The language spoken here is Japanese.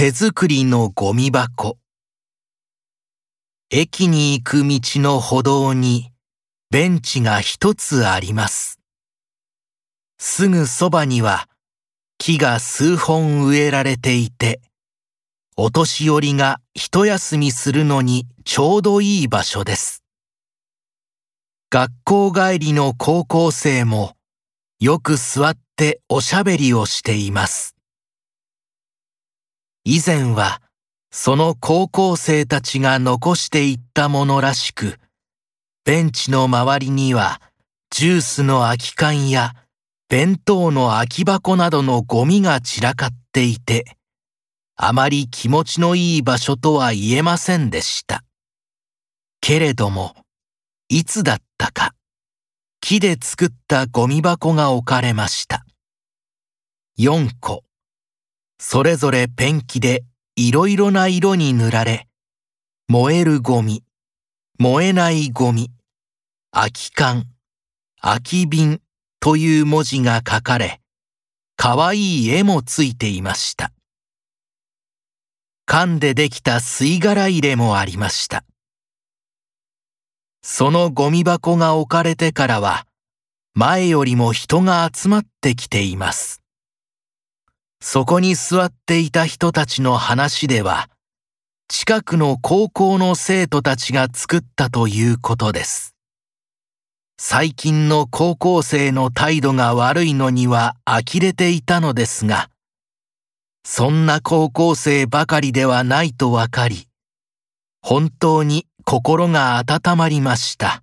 手作りのゴミ箱駅に行く道の歩道にベンチが一つあります。すぐそばには木が数本植えられていて、お年寄りが一休みするのにちょうどいい場所です。学校帰りの高校生もよく座っておしゃべりをしています。以前はその高校生たちが残していったものらしく、ベンチの周りにはジュースの空き缶や弁当の空き箱などのゴミが散らかっていて、あまり気持ちのいい場所とは言えませんでした。けれども、いつだったか、木で作ったゴミ箱が置かれました。4個。それぞれペンキでいろいろな色に塗られ、燃えるゴミ、燃えないゴミ、空き缶、空き瓶という文字が書かれ、かわいい絵もついていました。缶でできた吸い殻入れもありました。そのゴミ箱が置かれてからは、前よりも人が集まってきています。そこに座っていた人たちの話では、近くの高校の生徒たちが作ったということです。最近の高校生の態度が悪いのには呆れていたのですが、そんな高校生ばかりではないとわかり、本当に心が温まりました。